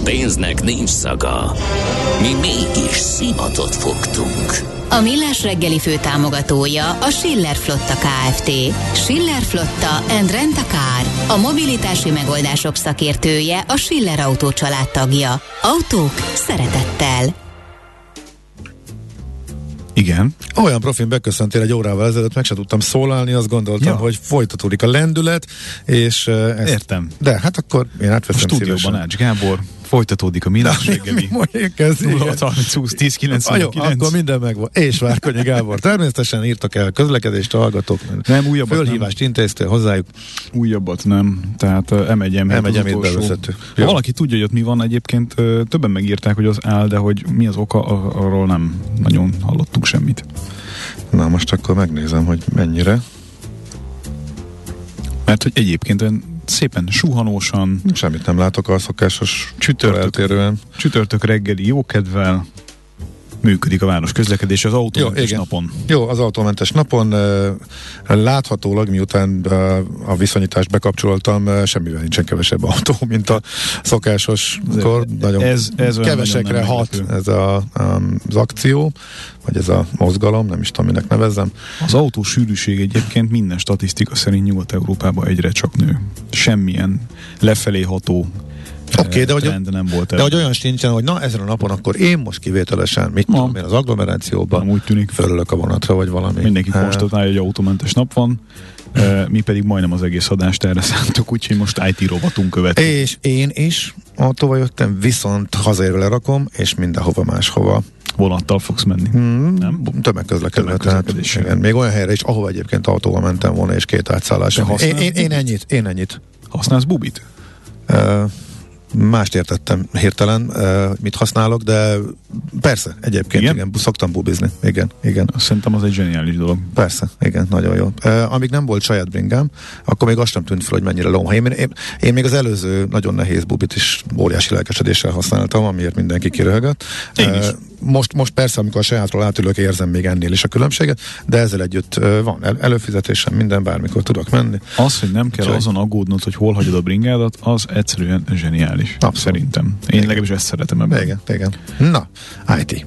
A pénznek nincs szaga. Mi mégis szimatot fogtunk. A Millás reggeli fő támogatója a Schiller Flotta KFT. Schiller Flotta and Rent a Car. A mobilitási megoldások szakértője a Schiller Autó tagja. Autók szeretettel. Igen. Olyan profin beköszöntél egy órával ezelőtt, meg se tudtam szólalni, azt gondoltam, ja. hogy folytatódik a lendület, és... Ezt, Értem. De hát akkor én átveszem A stúdióban Ács Gábor, folytatódik a Millás reggeli. 0 20 10 99. Akkor minden megvan. És Várkonyi Gábor. Természetesen írtak el közlekedést a hallgatók. Nem, újabbat Fölhívást nem. intéztél hozzájuk. Újabbat nem. Tehát uh, M1 M1 bevezető. Ha valaki tudja, hogy ott mi van egyébként, uh, többen megírták, hogy az áll, de hogy mi az oka, arról nem nagyon hallottunk semmit. Na most akkor megnézem, hogy mennyire. Mert hogy egyébként szépen suhanósan. Semmit nem látok a szokásos csütörtök, eltérően. Csütörtök reggeli jókedvel működik a város közlekedés az autómentes Jó, napon. Jó, az autómentes napon láthatólag, miután a viszonyítást bekapcsoltam, semmivel nincsen kevesebb autó, mint a szokásos kor. Nagyon ez, ez kevesekre hat ez a, az akció, vagy ez a mozgalom, nem is tudom, minek nevezzem. Az autó sűrűség egyébként minden statisztika szerint Nyugat-Európában egyre csak nő. Semmilyen lefelé ható Oké, okay, de, hogy, nem volt de hogy olyan sincsen, hogy na ezen a napon akkor én most kivételesen, mit tudom én, az agglomerációban úgy tűnik. fölülök a vonatra, vagy valami. Mindenki konstatálja, hogy autómentes nap van, mi pedig majdnem az egész adást erre szántuk, úgyhogy most IT robotunk követ. És én is autóval jöttem, viszont hazérve lerakom, és mindenhova máshova vonattal fogsz menni. Hmm, nem? Tömegközlekedés. Tehát, igen, még olyan helyre is, ahova egyébként autóval mentem volna, és két átszállás. Én, én, én, ennyit, én ennyit. Használsz bubit? Uh, mást értettem hirtelen, mit használok, de persze, egyébként igen, igen szoktam bubizni. Igen, igen. Szerintem az egy zseniális dolog. Persze, igen, nagyon jó. Amíg nem volt saját bringám, akkor még azt sem tűnt fel, hogy mennyire lomha. Én, én, én még az előző nagyon nehéz bubit is óriási lelkesedéssel használtam, amiért mindenki kiröhögött. Én is most, most persze, amikor a sajátról átülök, érzem még ennél is a különbséget, de ezzel együtt van el, előfizetésem, minden, bármikor tudok menni. Az, hogy nem kell Csak... azon aggódnod, hogy hol hagyod a bringádat, az egyszerűen zseniális. Abszolút. Szerintem. Én igen. legalábbis ezt szeretem ebben. Igen, igen. Na, IT.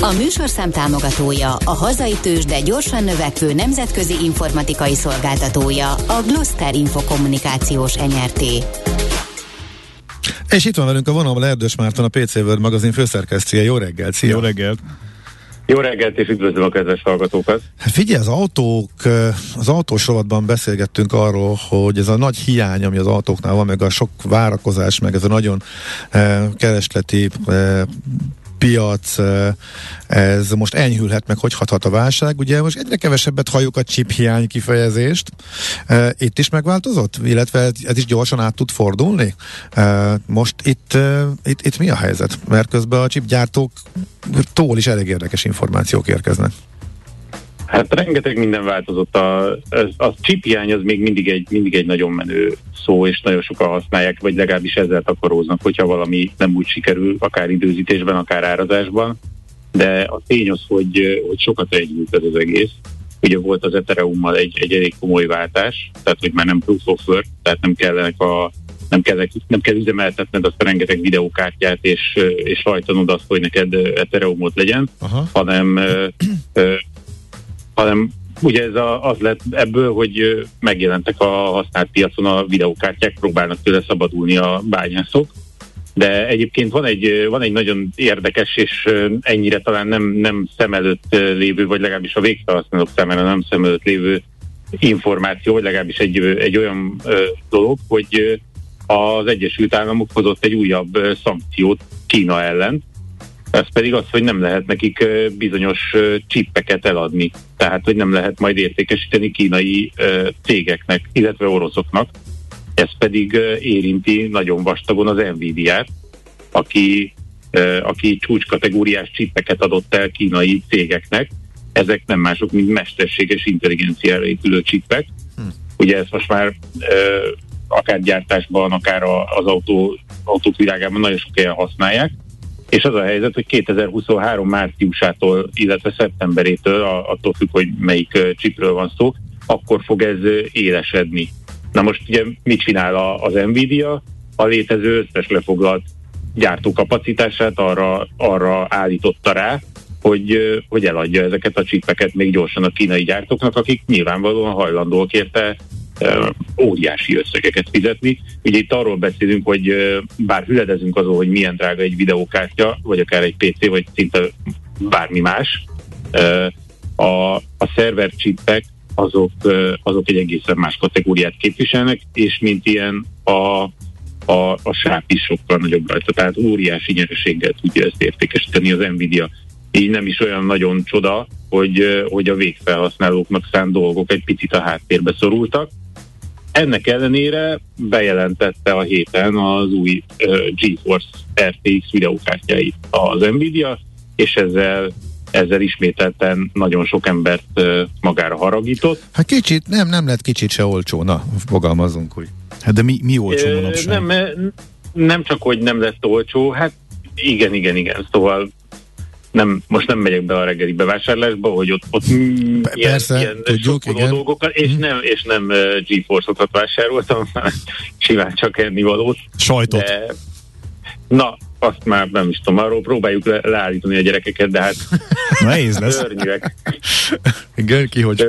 A műsorszám támogatója, a hazai tős, de gyorsan növekvő nemzetközi informatikai szolgáltatója, a Gloster Infokommunikációs NRT. És itt van velünk a vonalban Erdős Márton, a PC World magazin főszerkesztője. Jó reggelt, szia! Jó reggelt! Jó reggelt, és üdvözlöm a kedves hallgatókat! Hát figyelj, az autók, az autós rovatban beszélgettünk arról, hogy ez a nagy hiány, ami az autóknál van, meg a sok várakozás, meg ez a nagyon eh, keresleti eh, piac, ez most enyhülhet, meg hogy hathat a válság. Ugye most egyre kevesebbet halljuk a chip hiány kifejezést. Itt is megváltozott? Illetve ez is gyorsan át tud fordulni? Most itt, itt, itt mi a helyzet? Mert közben a chipgyártóktól is elég érdekes információk érkeznek. Hát rengeteg minden változott. A, a, a chip hiány az még mindig egy, mindig egy nagyon menő szó, és nagyon sokan használják, vagy legalábbis ezzel takaróznak, hogyha valami nem úgy sikerül, akár időzítésben, akár árazásban. De a tény az, hogy, hogy sokat együtt ez az egész. Ugye volt az Ethereum-mal egy, egy elég komoly váltás, tehát hogy már nem proof of work, tehát nem kellenek a nem kell, nem kell üzemeltetned azt a rengeteg videókártyát, és, és rajtanod azt, hogy neked Ethereumot legyen, Aha. hanem hanem ugye ez a, az lett ebből, hogy megjelentek a használt piacon a videókártyák, próbálnak tőle szabadulni a bányászok, de egyébként van egy, van egy nagyon érdekes, és ennyire talán nem, nem szem előtt lévő, vagy legalábbis a végfelhasználók számára nem szem előtt lévő információ, vagy legalábbis egy, egy olyan dolog, hogy az Egyesült Államok hozott egy újabb szankciót Kína ellen, ez pedig az, hogy nem lehet nekik bizonyos csippeket eladni. Tehát, hogy nem lehet majd értékesíteni kínai cégeknek, illetve oroszoknak. Ez pedig érinti nagyon vastagon az Nvidia-t, aki, aki csúcskategóriás csippeket adott el kínai cégeknek. Ezek nem mások, mint mesterséges intelligenciára épülő csippek. Hm. Ugye ezt most már akár gyártásban, akár az autó, autók világában nagyon sok helyen használják és az a helyzet, hogy 2023 márciusától, illetve szeptemberétől, attól függ, hogy melyik csipről van szó, akkor fog ez élesedni. Na most ugye mit csinál az Nvidia? A létező összes lefoglalt gyártókapacitását arra, arra állította rá, hogy, hogy eladja ezeket a csipeket még gyorsan a kínai gyártóknak, akik nyilvánvalóan hajlandóak érte óriási összegeket fizetni. Ugye itt arról beszélünk, hogy bár hüledezünk azon, hogy milyen drága egy videókártya, vagy akár egy PC, vagy szinte bármi más, a, a szerver csippek azok, azok egy egészen más kategóriát képviselnek, és mint ilyen a, a, a sáp is sokkal nagyobb rajta, tehát óriási nyereséggel tudja ezt értékesíteni az Nvidia. Így nem is olyan nagyon csoda, hogy, hogy a végfelhasználóknak szánt dolgok egy picit a háttérbe szorultak, ennek ellenére bejelentette a héten az új uh, GeForce RTX videókártyáit az Nvidia, és ezzel ezzel ismételten nagyon sok embert uh, magára haragított. Hát kicsit, nem, nem lett kicsit se olcsó, na, fogalmazunk úgy. Hát de mi, mi olcsó manapság? Nem, nem csak, hogy nem lett olcsó, hát igen, igen, igen, szóval nem, most nem megyek be a reggeli bevásárlásba, hogy ott, ott Persze, ilyen, tudjuk, igen. dolgokkal, és mm. nem, és nem uh, GeForce-okat vásároltam, simán csak ennivalót. Sajtot. De, na, azt már nem is tudom, arról próbáljuk le, leállítani a gyerekeket, de hát nehéz lesz. Szörnyűek. Igen, ki hogy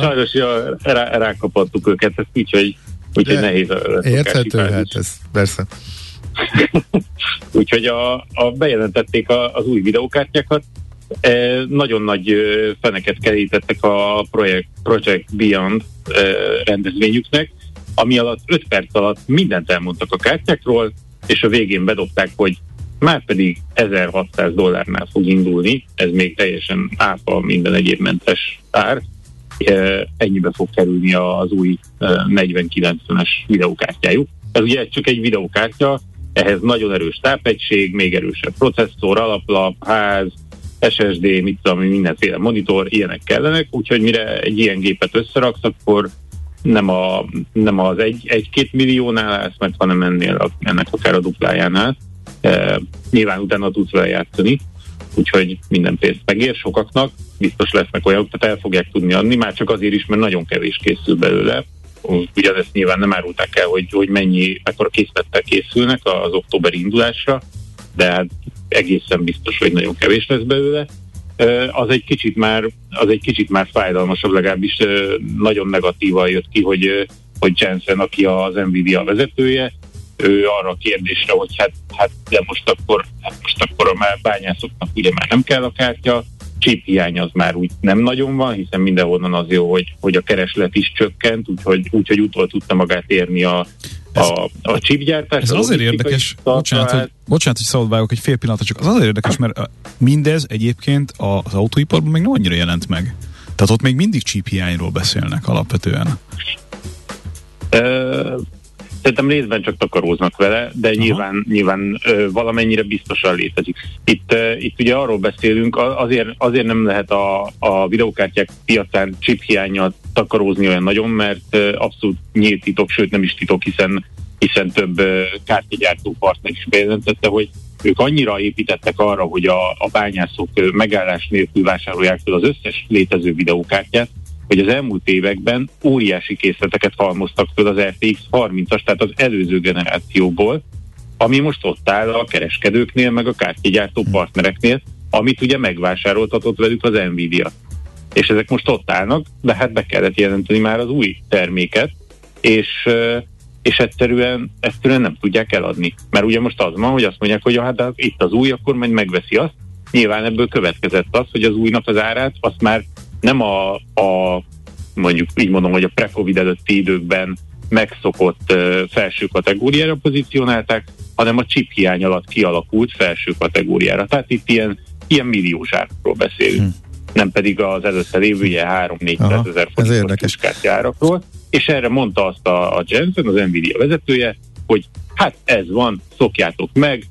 Sajnos ja, rá, rákapattuk őket, ezt így, hogy, úgyhogy nehéz. Érthető, hát ez persze. Úgyhogy a, a bejelentették a, az új videókártyákat, e, nagyon nagy feneket kerítettek a Project, Project Beyond e, rendezvényüknek, ami alatt 5 perc alatt mindent elmondtak a kártyákról, és a végén bedobták, hogy már pedig 1600 dollárnál fog indulni, ez még teljesen áfa minden egyéb mentes ár, e, ennyibe fog kerülni az új 4090-es videókártyájuk. Ez ugye csak egy videókártya, ehhez nagyon erős tápegység, még erősebb processzor, alaplap, ház, SSD, mit tudom, mindenféle monitor, ilyenek kellenek, úgyhogy mire egy ilyen gépet összeraksz, akkor nem, a, nem az egy, egy-két milliónál állsz meg, hanem ennél, ennek akár a duplájánál. E, nyilván utána tudsz vele játszani, úgyhogy minden pénzt megér sokaknak, biztos lesznek olyanok, tehát el fogják tudni adni, már csak azért is, mert nagyon kevés készül belőle, ugyanezt nyilván nem árulták el, hogy, hogy mennyi, akkor készlettel készülnek az októberi indulásra, de hát egészen biztos, hogy nagyon kevés lesz belőle. Az egy kicsit már, az egy kicsit már fájdalmasabb, legalábbis nagyon negatívan jött ki, hogy, hogy Jensen, aki az Nvidia vezetője, ő arra a kérdésre, hogy hát, hát de most akkor, hát most akkor a bányászoknak ugye már nem kell a kártya, chip hiány az már úgy nem nagyon van, hiszen mindenhonnan az jó, hogy, hogy a kereslet is csökkent, úgyhogy, úgyhogy utol tudta magát érni a, a, a chipgyártás. Ez azért érdekes, bocsánat, hogy, bocsánat, hogy szabad vágok egy fél pillanatra, csak az azért érdekes, mert mindez egyébként az autóiparban még nem annyira jelent meg. Tehát ott még mindig chip hiányról beszélnek alapvetően. Szerintem részben csak takaróznak vele, de Aha. nyilván, nyilván ö, valamennyire biztosan létezik. Itt, ö, itt ugye arról beszélünk, azért, azért nem lehet a, a videókártyák piacán chip hiányjal takarózni olyan nagyon, mert ö, abszolút nyílt titok, sőt nem is titok, hiszen, hiszen több kártyagyártó partner is bejelentette, hogy ők annyira építettek arra, hogy a, a bányászok megállás nélkül vásárolják fel az összes létező videókártyát, hogy az elmúlt években óriási készleteket halmoztak föl az RTX 30-as, tehát az előző generációból, ami most ott áll a kereskedőknél, meg a kártyagyártó partnereknél, amit ugye megvásároltatott velük az Nvidia. És ezek most ott állnak, de hát be kellett jelenteni már az új terméket, és, és egyszerűen, egyszerűen nem tudják eladni. Mert ugye most az van, hogy azt mondják, hogy hát itt az új, akkor majd megveszi azt. Nyilván ebből következett az, hogy az újnak az árát azt már nem a, a mondjuk így mondom, hogy a pre-covid előtti időkben megszokott felső kategóriára pozícionálták, hanem a chip hiány alatt kialakult felső kategóriára. Tehát itt ilyen, ilyen milliós árakról beszélünk. Hmm. Nem pedig az előtte lévő ilyen 3-4 ezer forintos árakról. És erre mondta azt a, a Jensen, az Nvidia vezetője, hogy hát ez van, szokjátok meg,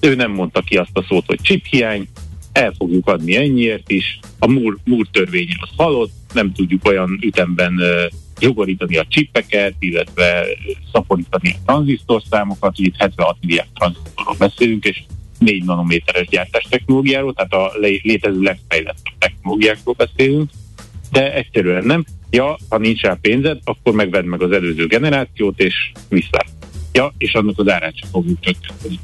ő nem mondta ki azt a szót, hogy chip hiány, el fogjuk adni ennyiért is, a Moore, Moore törvénye az halott, nem tudjuk olyan ütemben uh, jogorítani a csippeket, illetve szaporítani a tranzisztorszámokat, itt 76 milliárd tranzisztorról beszélünk, és 4 nanométeres gyártás technológiáról, tehát a létező legfejlettebb technológiákról beszélünk, de egyszerűen nem. Ja, ha nincs rá pénzed, akkor megvedd meg az előző generációt, és vissza. Ja, és annak az árát sem fogjuk csökkenteni.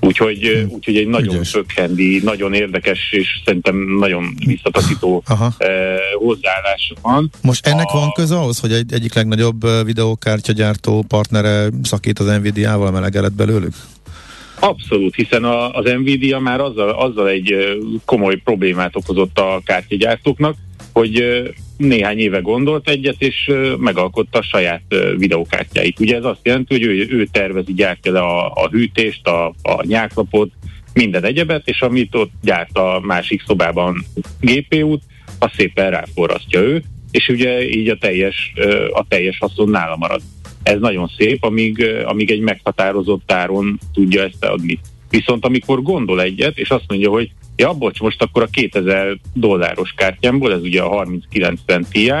Úgyhogy, úgyhogy egy nagyon szökhendi, nagyon érdekes és szerintem nagyon visszataszító eh, hozzáállás van. Most ennek a... van köze ahhoz, hogy egy, egyik legnagyobb videókártyagyártó partnere szakít az Nvidia-val, melegelet belőlük? Abszolút, hiszen a, az Nvidia már azzal, azzal egy komoly problémát okozott a kártyagyártóknak, hogy néhány éve gondolt egyet, és megalkotta a saját videókártyáit. Ugye ez azt jelenti, hogy ő, ő tervezi, gyártja le a, a hűtést, a, a nyáklapot, minden egyebet, és amit ott gyárt a másik szobában GPU-t, azt szépen ráforrasztja ő, és ugye így a teljes, a teljes haszon nála marad. Ez nagyon szép, amíg, amíg egy meghatározott áron tudja ezt adni. Viszont amikor gondol egyet, és azt mondja, hogy ja, bocs, most akkor a 2000 dolláros kártyámból, ez ugye a 3090 Ti,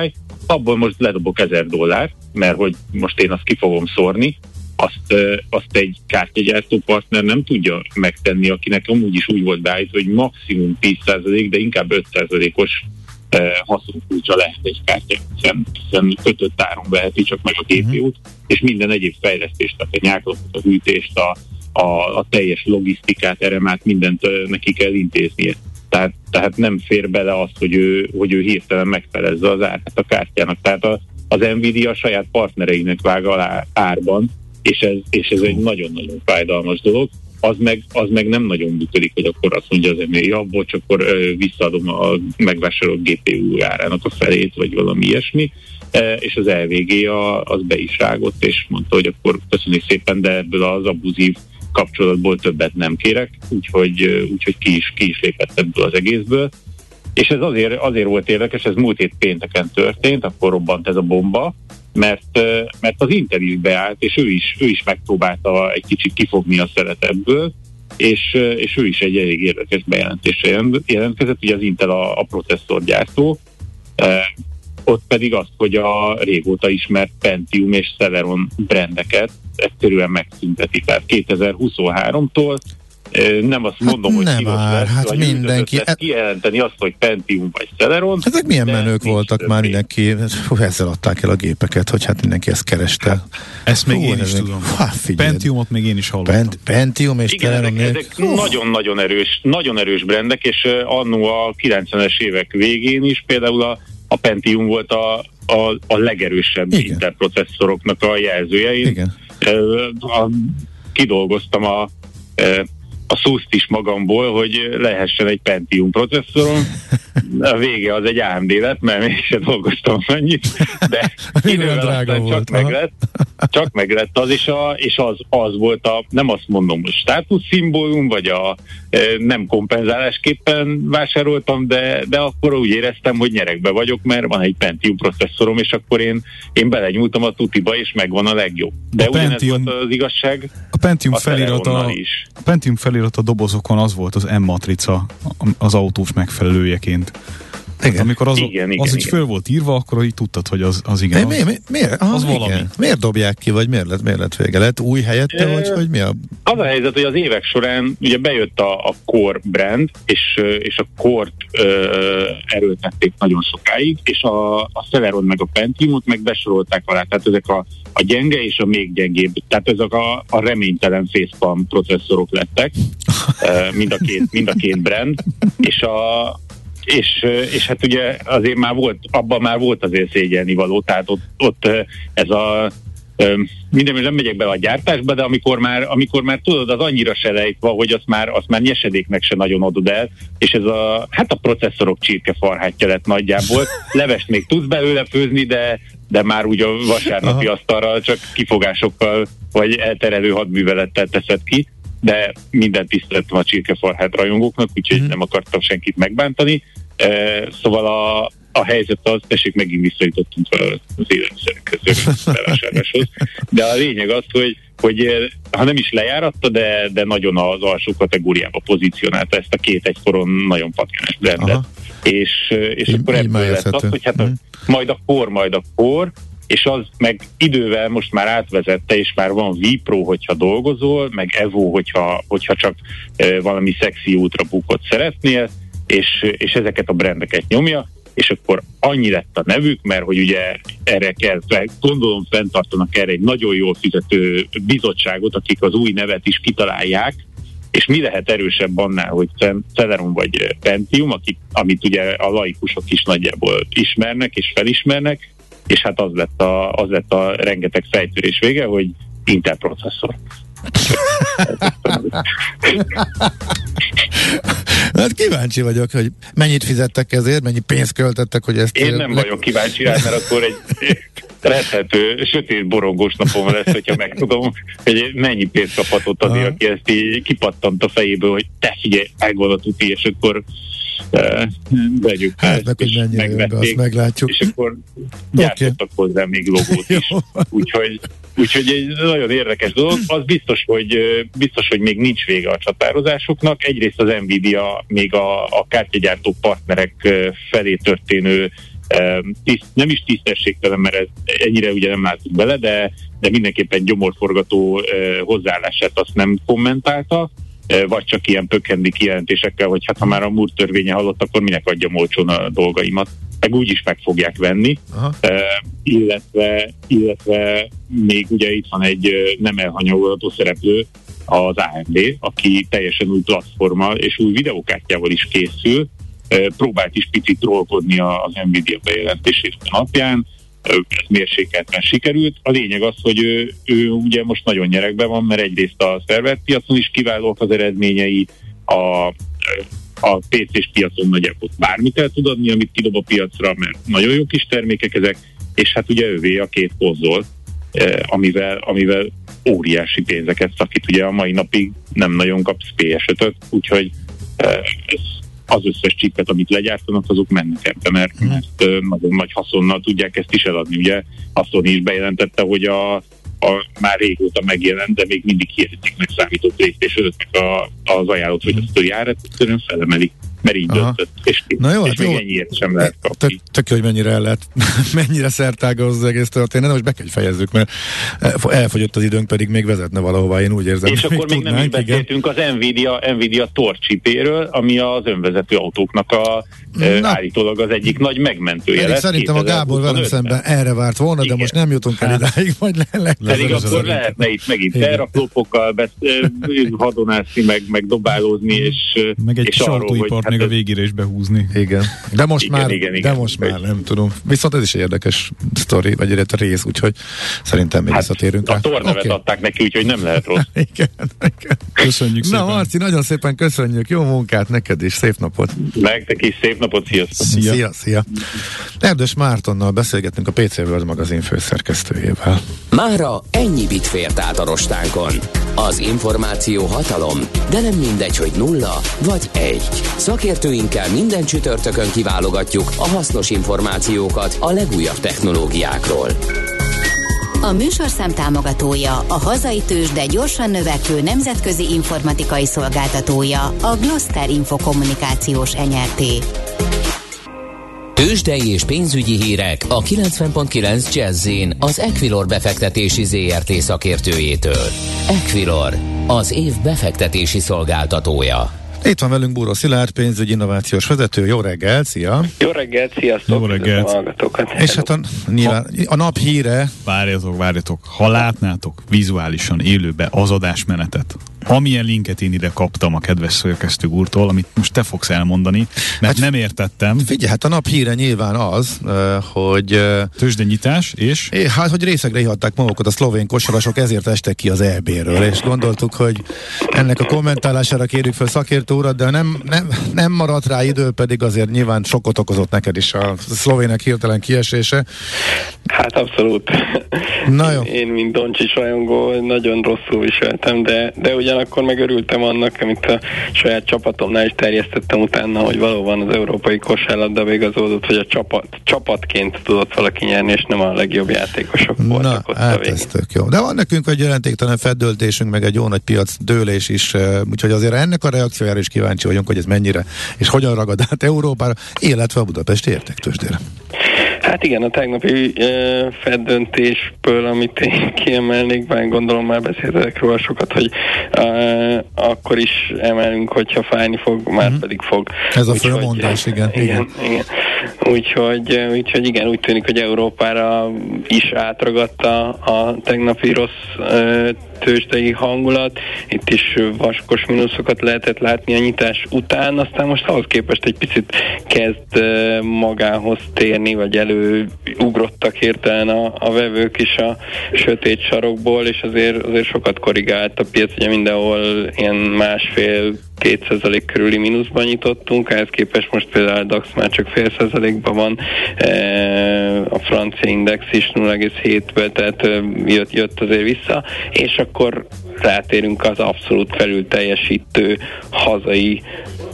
abból most ledobok 1000 dollár, mert hogy most én azt ki fogom szórni, azt, azt egy kártyagyártó partner nem tudja megtenni, akinek amúgy is úgy volt beállítva, hogy maximum 10% de inkább 5%-os haszonkulcsa lehet egy kártya, hiszen, hiszen kötött áron veheti csak meg a GPU-t, uh-huh. és minden egyéb fejlesztést, tehát a nyáklatot, a hűtést, a, a, a teljes logisztikát, eremát, mindent neki kell intéznie. Tehát, tehát nem fér bele az, hogy ő, hogy ő hirtelen megfelezze az árát a kártyának. Tehát a, az Nvidia a saját partnereinek vág alá árban, és ez, és ez egy nagyon-nagyon fájdalmas dolog. Az meg, az meg nem nagyon működik, hogy akkor azt mondja az ember, ja, bocs, akkor ö, visszaadom a megvásárolt GPU árának a felét, vagy valami ilyesmi, e, és az LVG a, az be is rágott, és mondta, hogy akkor köszönjük szépen, de ebből az abuzív kapcsolatból többet nem kérek, úgyhogy, úgyhogy ki, is, ki is lépett ebből az egészből. És ez azért, azért volt érdekes, ez múlt hét pénteken történt, akkor robbant ez a bomba, mert, mert az Intel is beállt, és ő is, ő is megpróbálta egy kicsit kifogni a szeret ebből, és, és ő is egy elég érdekes bejelentésre jelentkezett, ugye az Intel a, a processzorgyártó, ott pedig azt, hogy a régóta ismert Pentium és Celeron brendeket egyszerűen megszünteti. Tehát 2023-tól nem azt mondom, hát hogy nem már, lesz, hát mindenki. Lesz kijelenteni azt, hogy Pentium vagy Celeron. Hát ezek milyen menők voltak többé. már mindenki, hú, ezzel adták el a gépeket, hogy hát mindenki ezt kereste. Ezt még hú, én is tudom. Hát, Pentiumot még én is hallottam. Pent, Pentium és Igen, Celeron. Ezek, ezek nagyon-nagyon erős, nagyon erős brendek, és annó a 90-es évek végén is például a, a Pentium volt a, a, a legerősebb Igen. interprocesszoroknak a jelzője. Én Igen kidolgoztam a, a szuszt is magamból, hogy lehessen egy Pentium processzorom. A vége az egy AMD lett, mert mégsem dolgoztam annyit, de idővel csak volt, meglett, csak meglett az, és, a, és az, az volt a, nem azt mondom, hogy státuszszimbólum, vagy a nem kompenzálásképpen vásároltam, de, de akkor úgy éreztem, hogy nyerekbe vagyok, mert van egy Pentium processzorom, és akkor én, én belenyúltam a tutiba, és megvan a legjobb. De a Pentium, volt az igazság. A Pentium felirata, is. a Pentium felirata dobozokon az volt az M-matrica az autós megfelelőjeként. Igen. Amikor az, igen, igen, az igen. föl volt írva, akkor így tudtad, hogy az, az igen. Mi, mi, miért? Aha, az igen. valami. Miért dobják ki, vagy miért lett, miért lett vége? Lett új helyette, e, vagy hogy mi a... Az a helyzet, hogy az évek során ugye bejött a, a Core brand, és, és a Core-t ö, erőltették nagyon sokáig, és a, a Celeron meg a Pentiumot meg besorolták alá, tehát ezek a, a gyenge és a még gyengébb, tehát ezek a, a reménytelen facepalm processzorok lettek, mind a két, mind a két brand, és a, és, és hát ugye azért már volt, abban már volt azért szégyelni való, tehát ott, ott ez a minden, nem megyek be a gyártásba, de amikor már, amikor már tudod, az annyira se lejtva, hogy azt már, azt már nyesedéknek se nagyon adod el, és ez a, hát a processzorok csirkefarhátja lett nagyjából. Levest még tudsz belőle főzni, de, de már úgy a vasárnapi Aha. asztalra csak kifogásokkal vagy elterelő hadművelettel teszed ki, de minden tiszteletem a csirkefarhát rajongóknak, úgyhogy mm. nem akartam senkit megbántani. Szóval a, a helyzet az, tessék, megint visszajutottunk az élelmiszerekhez, bevásárláshoz. De a lényeg az, hogy, hogy ha nem is lejáratta, de, de nagyon az alsó kategóriába pozícionálta ezt a két egykoron nagyon patkáns brendet. És, eh, és akkor ebből lett az, hogy hát mm. majd a kor, majd a kor, és az meg idővel most már átvezette, és már van Vipro, hogyha dolgozol, meg Evo, hogyha, hogyha csak e, valami szexi útra bukott szeretnél, és, és ezeket a brendeket nyomja, és akkor annyi lett a nevük, mert hogy ugye erre kell, gondolom fenntartanak erre egy nagyon jól fizető bizottságot, akik az új nevet is kitalálják, és mi lehet erősebb annál, hogy Celeron vagy Pentium, akik, amit ugye a laikusok is nagyjából ismernek és felismernek, és hát az lett a, az lett a rengeteg fejtörés vége, hogy Intel processzor. Hát kíváncsi vagyok, hogy mennyit fizettek ezért, mennyi pénzt költettek, hogy ezt... Én nem vagyok kíváncsi rá, mert akkor egy rethető, sötét borongós napom lesz, hogyha megtudom, hogy mennyi pénzt kaphatott azért, aki ezt így kipattant a fejéből, hogy te figyelj, tuti, és akkor vegyük hát, meg, hogy mennyire jön azt meglátjuk. És akkor gyártottak okay. hozzá még logót is. Úgyhogy Úgyhogy egy nagyon érdekes dolog. Az biztos, hogy biztos, hogy még nincs vége a csatározásoknak. Egyrészt az Nvidia még a, a kártyagyártó partnerek felé történő tiszt, nem is tisztességtelen, mert ez, ennyire ugye nem látunk bele, de, de mindenképpen gyomorforgató hozzáállását azt nem kommentálta vagy csak ilyen pökhendi kijelentésekkel, hogy hát ha már a múrt törvénye halott, akkor minek adja olcsón a dolgaimat. Meg úgy is meg fogják venni. Aha. Uh, illetve, illetve még ugye itt van egy nem elhanyagolható szereplő, az AMD, aki teljesen új platforma és új videókártyával is készül, próbált is picit trollkodni az Nvidia bejelentését napján, mérsékelten sikerült. A lényeg az, hogy ő, ő ugye most nagyon nyerekben van, mert egyrészt a szerverpiacon is kiválóak az eredményei, a, a PC-s piacon nagyjából bármit el tud adni, amit kidob a piacra, mert nagyon jó kis termékek ezek, és hát ugye ővé a két konzol, amivel, amivel óriási pénzeket szakít. Ugye a mai napig nem nagyon kapsz PS5-öt, úgyhogy ez az összes csipet, amit legyártanak, azok mennek ebbe, mert, mert nagyon nagy haszonnal tudják ezt is eladni. Ugye a Sony is bejelentette, hogy a, a már régóta megjelent, de még mindig meg számított playstation az ajánlott, hogy azt a járat egyszerűen felemelik mert így Aha. döntött, és, Na jó, és hát még jó. ennyiért sem lehet kapni. Tök, tök hogy mennyire el lehet, mennyire szertág az egész történet, most be kell, hogy fejezzük, mert elfogyott az időnk, pedig még vezetne valahova, én úgy érzem. És akkor még, még nem is beszéltünk az Nvidia, Nvidia torcsipéről, ami az önvezető autóknak a Na. állítólag az egyik nagy megmentője lesz. Szerintem a Gábor velem szemben erre várt volna, Igen. de most nem jutunk el hát. idáig, majd le, le, le, Pedig akkor lehetne itt megint terraplopokkal hadonászni, meg, meg dobálózni, és, meg egy és arról, hogy hát még a végére is behúzni. Igen. De most igen, már, igen, igen, de most igen. már nem tudom. Viszont ez is egy érdekes sztori, vagy egy rész, úgyhogy szerintem még hát visszatérünk. A tornevet okay. adták neki, úgyhogy nem lehet rossz. igen, igen. Köszönjük szépen. Na Marci, nagyon szépen köszönjük. Jó munkát neked is, szép napot. Nektek is szép napot, sziasztok. Szia. szia, szia. Erdős Mártonnal beszélgetünk a PC World magazin főszerkesztőjével. Mára ennyi bit fért át a rostánkon. Az információ hatalom, de nem mindegy, hogy nulla vagy egy. Szakértőinkkel minden csütörtökön kiválogatjuk a hasznos információkat a legújabb technológiákról. A műsorszám támogatója, a hazai tős, de gyorsan növekvő nemzetközi informatikai szolgáltatója, a Gloster Infokommunikációs enyerté. Tőzsdei és pénzügyi hírek a 90.9 jazz az Equilor befektetési ZRT szakértőjétől. Equilor, az év befektetési szolgáltatója. Itt van velünk Búró Szilárd, pénzügyi innovációs vezető. Jó reggel, szia! Jó reggel, sziasztok! Jó reggel! És hát a, nyilván, a nap híre... Várjatok, várjatok. Ha látnátok vizuálisan élőbe az adásmenetet, amilyen linket én ide kaptam a kedves szörkesztő úrtól, amit most te fogsz elmondani, mert hát, nem értettem. Figyelj, hát a nap híre nyilván az, hogy... Tőzsdenyítás, és? É, hát, hogy részegre ihatták magukat a szlovén kosarasok, ezért estek ki az EB-ről, és gondoltuk, hogy ennek a kommentálására kérjük fel szakértő urat, de nem, nem, nem maradt rá idő, pedig azért nyilván sokkot okozott neked is a szlovének hirtelen kiesése. Hát abszolút. Na jó. Én, mint Doncsics rajongó, nagyon rosszul viseltem, de, de ugyanakkor meg örültem annak, amit a saját csapatomnál is terjesztettem utána, hogy valóban az európai kosárlabda végazódott, hogy a csapat, csapatként tudott valaki nyerni, és nem a legjobb játékosok voltak Na, ott hát a ez tök jó. De van nekünk egy jelentéktelen feddöltésünk, meg egy jó nagy piac dőlés is, úgyhogy azért ennek a reakciójára is kíváncsi vagyunk, hogy ez mennyire és hogyan ragad át Európára, illetve a Budapesti értéktősdére. Hát igen, a tegnapi e, Fed döntésből, amit én kiemelnék, bár gondolom már beszéltek róla sokat, hogy e, akkor is emelünk, hogyha fájni fog, már uh-huh. pedig fog. Ez a fő mondás, igen. Igen, igen. igen. Úgyhogy, úgyhogy igen, úgy tűnik, hogy Európára is átragadta a tegnapi rossz e, tőzsdei hangulat. Itt is vaskos mínuszokat lehetett látni a nyitás után, aztán most ahhoz képest egy picit kezd magához térni, vagy előugrottak hirtelen a, a vevők is a sötét sarokból, és azért, azért sokat korrigált a piac, ugye mindenhol ilyen másfél 2% körüli mínuszban nyitottunk, ehhez képest most például a DAX már csak fél százalékban van, e, a francia index is 0,7-be, tehát jött, jött azért vissza, és akkor rátérünk az abszolút felül teljesítő hazai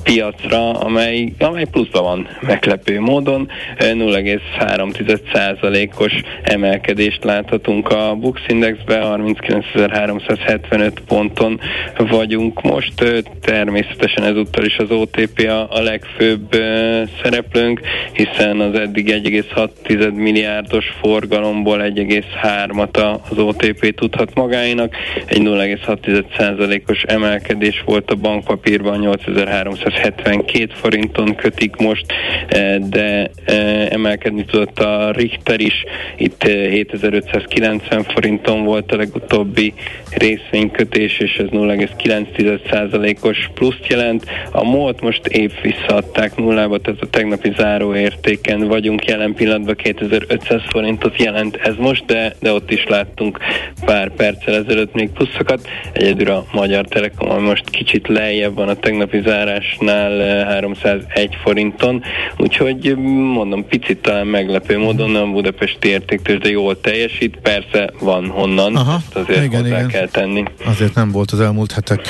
piacra, amely, amely pluszban van meglepő módon. 0,3%-os emelkedést láthatunk a Bux Indexbe, 39.375 ponton vagyunk most. Természetesen ezúttal is az OTP a, a legfőbb szereplőnk, hiszen az eddig 1,6 milliárdos forgalomból 1,3-at az OTP tudhat magáinak. Egy 0,6%-os emelkedés volt a bankpapírban 8300 72 forinton kötik most, eh, de eh, emelkedni tudott a Richter is, itt 7590 eh, forinton volt a legutóbbi részvénykötés, és ez 0,9%-os pluszt jelent. A MOL-t most épp visszaadták nullába, tehát a tegnapi záróértéken vagyunk jelen pillanatban 2500 forintot jelent ez most, de, de ott is láttunk pár perccel ezelőtt még pluszokat. Egyedül a Magyar Telekom, ami most kicsit lejjebb van a tegnapi zárás nál 301 forinton, úgyhogy mondom, picit talán meglepő módon a budapesti értéktől, de jól teljesít, persze van honnan, Aha, ezt azért igen, hozzá igen. kell tenni. Azért nem volt az elmúlt hetek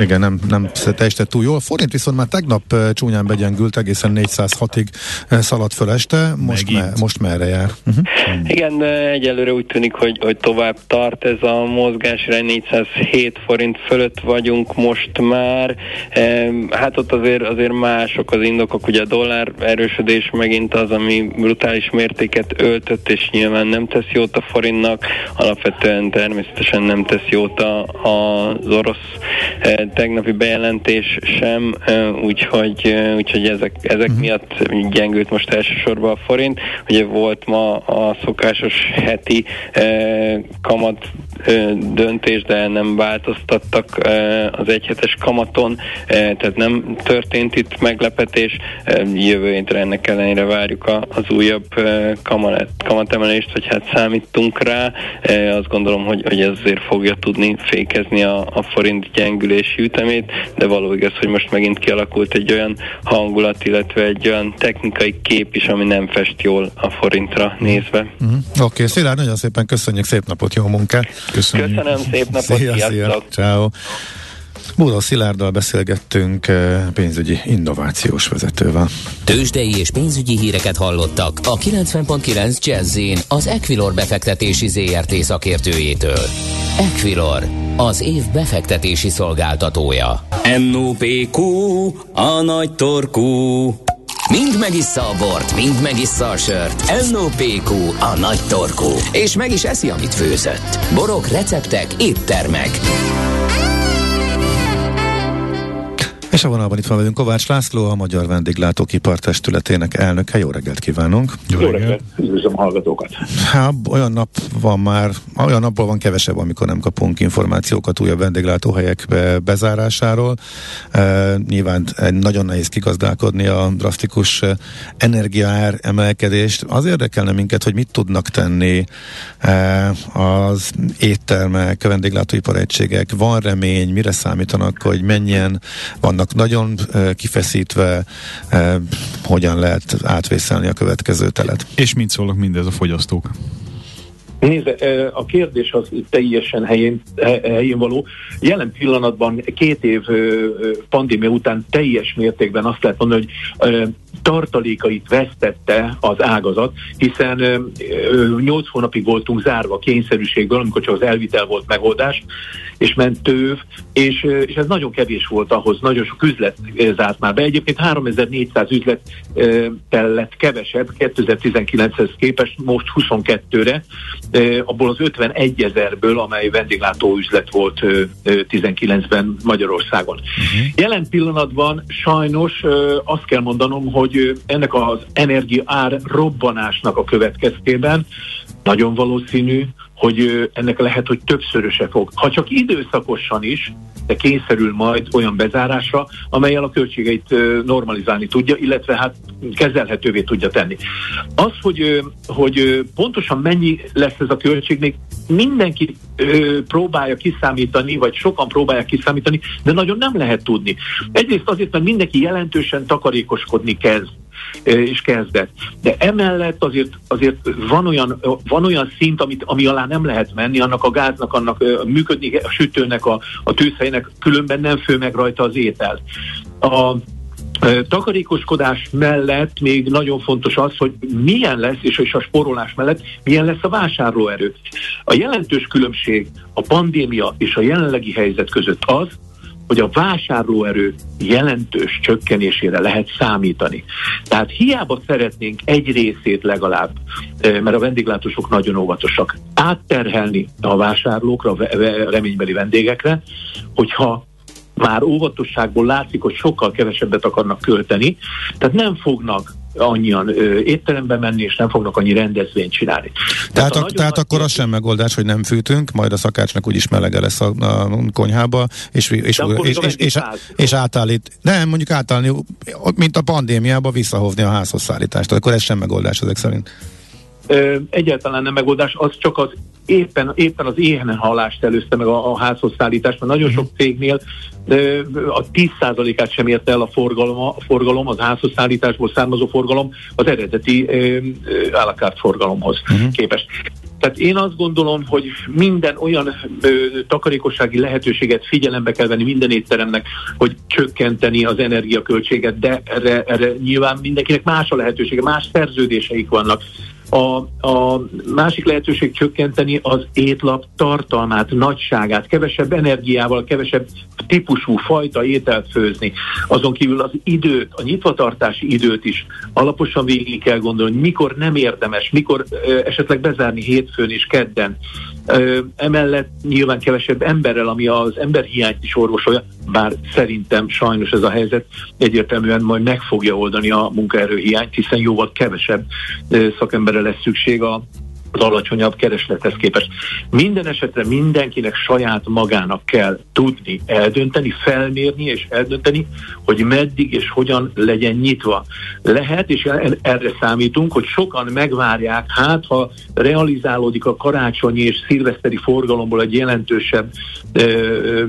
igen, nem, nem teljesített túl jól. Forint viszont már tegnap csúnyán begyengült, egészen 406-ig szaladt föl este. Most, me, most merre jár? Uh-huh. Igen, egyelőre úgy tűnik, hogy, hogy tovább tart ez a mozgás, 407 forint fölött vagyunk most már. Hát ott azért, azért mások az indokok, ugye a dollár erősödés megint az, ami brutális mértéket öltött, és nyilván nem tesz jót a forintnak, alapvetően természetesen nem tesz jót a, a, az orosz tegnapi bejelentés sem, úgyhogy, úgyhogy ezek, ezek uh-huh. miatt gyengült most elsősorban a forint. Ugye volt ma a szokásos heti kamat döntés, de nem változtattak az egyhetes kamaton, tehát nem történt itt meglepetés. Jövő hétre ennek ellenére várjuk az újabb kamat, kamatemelést, vagy hát számítunk rá. Azt gondolom, hogy, hogy ez azért fogja tudni fékezni a, a forint gyengülési ütemét, de való igaz, hogy most megint kialakult egy olyan hangulat, illetve egy olyan technikai kép is, ami nem fest jól a forintra nézve. Uh-huh. Oké, okay, Szilárd, nagyon szépen köszönjük, szép napot, jó munkát! Köszönjük. Köszönöm, szép napot, szia, sziasztok! Szia. Ciao. Búró Szilárddal beszélgettünk eh, pénzügyi innovációs vezetővel. Tőzsdei és pénzügyi híreket hallottak a 90.9 jazz az Equilor befektetési ZRT szakértőjétől. Equilor, az év befektetési szolgáltatója. NOPQ, a nagy torkú. Mind megissza a bort, mind megissza a sört. NOPQ, a nagy torkú. És meg is eszi, amit főzött. Borok, receptek, éttermek. És a vonalban itt van velünk Kovács László, a Magyar Vendéglátókipar Testületének elnöke. Jó reggelt kívánunk! Jó, reggelt! Üdvözlöm a hallgatókat! Hát, olyan nap van már, olyan napból van kevesebb, amikor nem kapunk információkat újabb vendéglátóhelyek bezárásáról. E, nyilván nagyon nehéz kigazdálkodni a drasztikus energiaár emelkedést. Az érdekelne minket, hogy mit tudnak tenni e, az éttermek, vendéglátóipar egységek. Van remény, mire számítanak, hogy mennyien vannak vannak nagyon kifeszítve, hogyan lehet átvészelni a következő telet. És mit szólnak mindez a fogyasztók? Nézd, a kérdés az teljesen helyén, helyén való. Jelen pillanatban két év pandémia után teljes mértékben azt lehet mondani, hogy tartalékait vesztette az ágazat, hiszen 8 hónapig voltunk zárva kényszerűségből, amikor csak az elvitel volt megoldás, és ment tőv, és, és ez nagyon kevés volt ahhoz, nagyon sok üzlet zárt már be. Egyébként 3400 üzlettel lett kevesebb 2019-hez képest, most 22-re, abból az 51 ezerből, amely vendéglátó üzlet volt 19-ben Magyarországon. Uh-huh. Jelen pillanatban sajnos azt kell mondanom, hogy ennek az energia ár robbanásnak a következtében nagyon valószínű, hogy ennek lehet, hogy többszöröse fog. Ha csak időszakosan is, de kényszerül majd olyan bezárásra, amelyel a költségeit normalizálni tudja, illetve hát kezelhetővé tudja tenni. Az, hogy, hogy pontosan mennyi lesz ez a költség, még mindenki próbálja kiszámítani, vagy sokan próbálják kiszámítani, de nagyon nem lehet tudni. Egyrészt azért, mert mindenki jelentősen takarékoskodni kezd és kezdett. De emellett azért, azért van, olyan, van olyan szint, amit, ami alá nem lehet menni, annak a gáznak, annak működni a sütőnek, a, a tűzhelynek, különben nem fő meg rajta az étel. A, Takarékoskodás mellett még nagyon fontos az, hogy milyen lesz, és, a sporolás mellett milyen lesz a vásárlóerő. A jelentős különbség a pandémia és a jelenlegi helyzet között az, hogy a vásárlóerő jelentős csökkenésére lehet számítani. Tehát hiába szeretnénk egy részét legalább, mert a vendéglátósok nagyon óvatosak, átterhelni a vásárlókra, a reménybeli vendégekre, hogyha már óvatosságból látszik, hogy sokkal kevesebbet akarnak költeni, tehát nem fognak annyian ö, étterembe menni, és nem fognak annyi rendezvényt csinálni. Tehát, tehát, a, tehát akkor az sem megoldás, hogy nem fűtünk, majd a szakácsnak úgyis melege lesz a, a konyhába, és, és, és, és, és, és, átállít, nem, mondjuk átállni, mint a pandémiába visszahozni a házhoz szállítást, akkor ez sem megoldás ezek szerint. Egyáltalán nem megoldás, az csak az éppen, éppen az éhenen halást előzte meg a, a házhoz szállítást, mert nagyon sok cégnél a 10%-át sem érte el a forgalom, a forgalom, az házhoz szállításból származó forgalom az eredeti állakárt forgalomhoz uh-huh. képest. Tehát én azt gondolom, hogy minden olyan ö, takarékossági lehetőséget figyelembe kell venni minden étteremnek, hogy csökkenteni az energiaköltséget, de erre, erre nyilván mindenkinek más a lehetősége, más szerződéseik vannak. A, a másik lehetőség csökkenteni az étlap tartalmát, nagyságát, kevesebb energiával, kevesebb típusú, fajta ételt főzni. Azon kívül az időt, a nyitvatartási időt is alaposan végig kell gondolni, mikor nem érdemes, mikor ö, esetleg bezárni hétfőn és kedden. Emellett nyilván kevesebb emberrel, ami az emberhiányt is orvosolja, bár szerintem sajnos ez a helyzet egyértelműen majd meg fogja oldani a munkaerőhiányt, hiszen jóval kevesebb szakemberre lesz szükség a az alacsonyabb kereslethez képest. Minden esetre mindenkinek saját magának kell tudni, eldönteni, felmérni és eldönteni, hogy meddig és hogyan legyen nyitva. Lehet, és erre számítunk, hogy sokan megvárják, hát ha realizálódik a karácsonyi és szilveszteri forgalomból egy jelentősebb ö,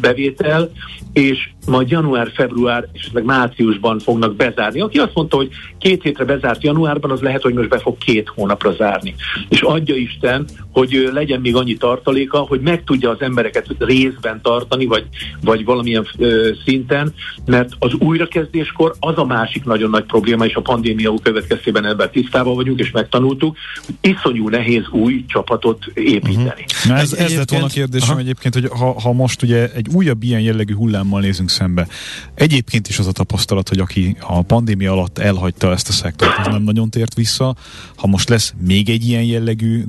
bevétel, és majd január, február és meg márciusban fognak bezárni. Aki azt mondta, hogy két hétre bezárt januárban, az lehet, hogy most be fog két hónapra zárni. És adja Isten, hogy legyen még annyi tartaléka, hogy meg tudja az embereket részben tartani, vagy, vagy valamilyen ö, szinten, mert az újrakezdéskor az a másik nagyon nagy probléma, és a pandémia következtében ebben tisztában vagyunk, és megtanultuk, hogy iszonyú nehéz új csapatot építeni. Uh-huh. ez, ez lett volna a kérdésem Aha. egyébként, hogy ha, ha most ugye egy újabb ilyen jellegű hullám hullámmal nézünk szembe. Egyébként is az a tapasztalat, hogy aki a pandémia alatt elhagyta ezt a szektort, az nem nagyon tért vissza. Ha most lesz még egy ilyen jellegű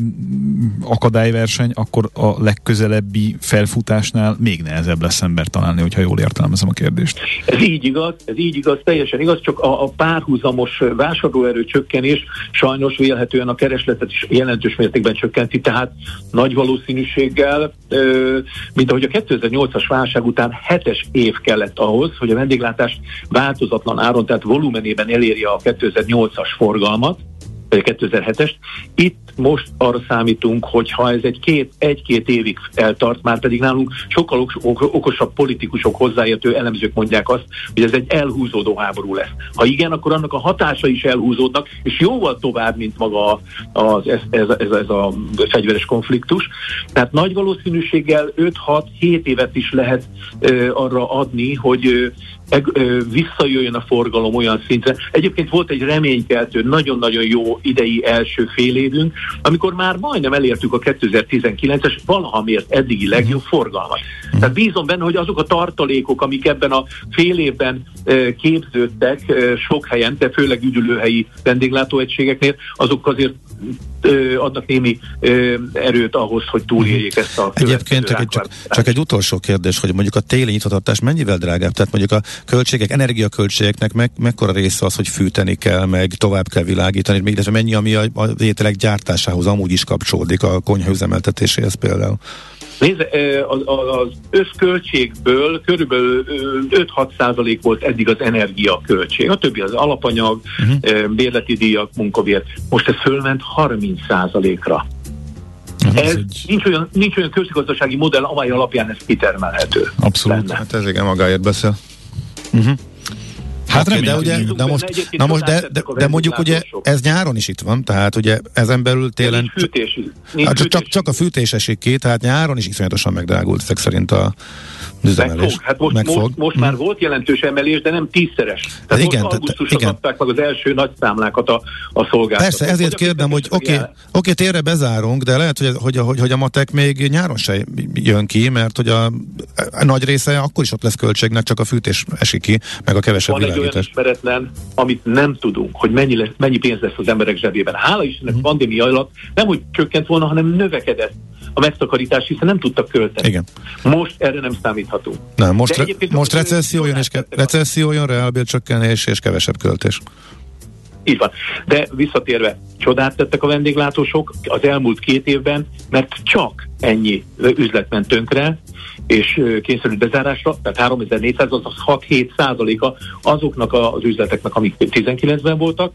akadályverseny, akkor a legközelebbi felfutásnál még nehezebb lesz ember találni, hogyha jól értelmezem a kérdést. Ez így igaz, ez így igaz, teljesen igaz, csak a, a párhuzamos vásárlóerő csökkenés sajnos vélhetően a keresletet is jelentős mértékben csökkenti, tehát nagy valószínűséggel, mint ahogy a 2008-as válság után hetes év kellett ahhoz, hogy a vendéglátás változatlan áron, tehát volumenében elérje a 2008-as forgalmat, 2007-est. Itt most arra számítunk, hogy ha ez egy két, egy-két évig eltart, már pedig nálunk sokkal okosabb politikusok, hozzáértő elemzők mondják azt, hogy ez egy elhúzódó háború lesz. Ha igen, akkor annak a hatása is elhúzódnak, és jóval tovább, mint maga az, ez, ez, ez, ez a fegyveres konfliktus. Tehát nagy valószínűséggel 5-6-7 évet is lehet ö, arra adni, hogy ö, visszajöjjön a forgalom olyan szintre. Egyébként volt egy reménykeltő, nagyon-nagyon jó idei első fél évünk, amikor már majdnem elértük a 2019-es valaha mért eddigi legjobb forgalmat. Tehát bízom benne, hogy azok a tartalékok, amik ebben a fél évben képződtek sok helyen, de főleg üdülőhelyi vendéglátóegységeknél, azok azért adnak némi erőt ahhoz, hogy túlérjék ezt a Egyébként csak egy, csak, csak egy utolsó kérdés, hogy mondjuk a téli nyitvatartás mennyivel drágább? Tehát mondjuk a költségek, energiaköltségeknek meg, mekkora része az, hogy fűteni kell, meg tovább kell világítani, még ez mennyi, ami a, a ételek gyártásához amúgy is kapcsolódik, a konyha üzemeltetéséhez például? Nézd, az összköltségből körülbelül 5-6 százalék volt eddig az energiaköltség. A többi az alapanyag, uh-huh. bérleti díjak, munkabér. Most ez fölment 30 százalékra. Uh-huh. Ez nincs, olyan, nincs olyan közgazdasági modell, amely alapján ez kitermelhető. Abszolút. Lenne. Hát ez igen magáért beszél. Uh-huh. Hát okay, de ugye, de most, na most de, de, de mondjuk ugye ez nyáron is itt van, tehát ugye ezen belül télen... Fűtés, hát csak, csak, csak a fűtés esik ki, tehát nyáron is iszonyatosan megdrágult ezek szerint a üzemelés. Hát most, Megfog. most, most már volt jelentős emelés, de nem tízszeres. Tehát hát igen, most augusztusra igen. kapták meg az első nagy számlákat a, a szolgáltatók. Persze, ezért kérdem, hogy oké, okay, okay, térre bezárunk, de lehet, hogy, hogy, hogy, hogy a matek még nyáron se jön ki, mert hogy a, a nagy része akkor is ott lesz költségnek, csak a fűtés esik ki, meg a kevesebb Van világítás. egy olyan ismeretlen, amit nem tudunk, hogy mennyi, lesz, mennyi pénz lesz az emberek zsebében. Hála Istennek hmm. pandémia alatt nem hogy csökkent volna, hanem növekedett a megtakarítás, hiszen nem tudtak költeni. Igen. Most erre nem számíthatunk. Nem, most, re, most recesszió jön, és ke, recesszió jön, reálbércsökkenés és kevesebb költés. Így van. De visszatérve, csodát tettek a vendéglátósok az elmúlt két évben, mert csak ennyi üzlet ment tönkre, és kényszerült bezárásra, tehát 3400 az 6-7 százaléka azoknak az üzleteknek, amik 19-ben voltak,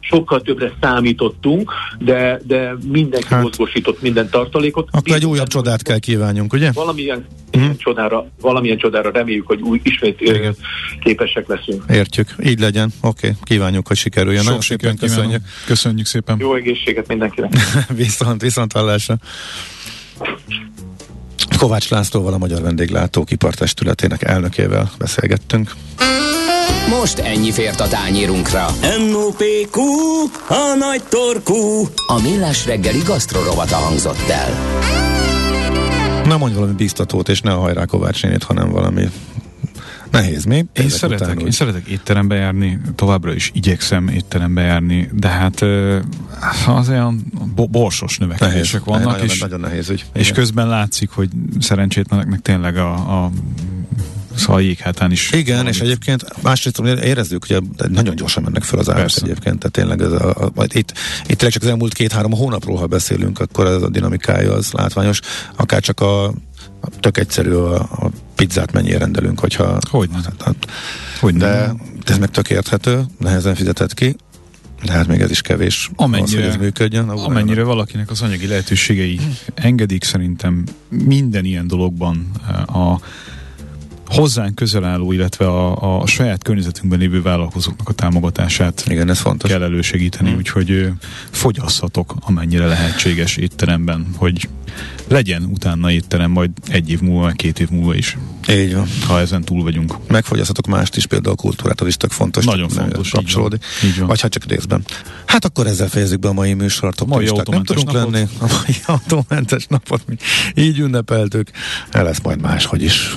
sokkal többre számítottunk, de, de mindenki hát. mozgósított minden tartalékot. Akkor Bizony, egy újabb csodát kell kívánjunk, ugye? Valamilyen, hmm. csodára, valamilyen csodára reméljük, hogy új, ismét Igen. képesek leszünk. Értjük, így legyen. Oké, okay. kívánjuk, hogy sikerüljön. Sok Nagyon szépen köszönjük. Köszönjük szépen. Jó egészséget mindenkinek. viszont, viszont hallásra. Kovács Lászlóval, a Magyar Vendéglátók Ipartestületének elnökével beszélgettünk. Most ennyi fért a tányírunkra. M.O.P.Q. A nagy torkú. A millás reggeli gasztrorovata hangzott el. Na mondj valami biztatót, és ne a hajrá Kovács nénit, hanem valami Nehéz, mi? Én szeretek, én szeretek étterembe járni, továbbra is igyekszem étterembe járni, de hát az olyan borsos növekedések nehéz, vannak, nagyon, és, nagyon nehéz ügy. és közben látszik, hogy szerencsétleneknek tényleg a, a szóval jéghátán is. Igen, valamit. és egyébként másrészt érezzük, hogy nagyon gyorsan mennek fel az árak Persze. egyébként, tehát tényleg ez a, a, itt, itt tényleg csak az elmúlt két-három hónapról, ha beszélünk, akkor ez a dinamikája az látványos, akár csak a tök egyszerű a, a pizzát mennyire rendelünk, hogyha... Hogy hát, hát, hogy de ez meg tök érthető, nehezen fizetett ki, de hát még ez is kevés. Amennyire, az, hogy ez működjön. Amennyire valakinek az anyagi lehetőségei engedik, szerintem minden ilyen dologban a hozzánk közel álló, illetve a, a saját környezetünkben lévő vállalkozóknak a támogatását Igen, ez fontos. kell elősegíteni, mm. úgyhogy fogyasszatok amennyire lehetséges étteremben, hogy legyen utána étterem majd egy év múlva, két év múlva is. Így van. Ha ezen túl vagyunk. Megfogyasztatok mást is, például a kultúrát, az is tök fontos. Nagyon fontos. Kapcsolódni. Így van. Vagy hát csak részben. Hát akkor ezzel fejezzük be a mai műsort. Mai nem tudunk napot. lenni. A mai autómentes napot mi így ünnepeltük. El lesz majd máshogy is.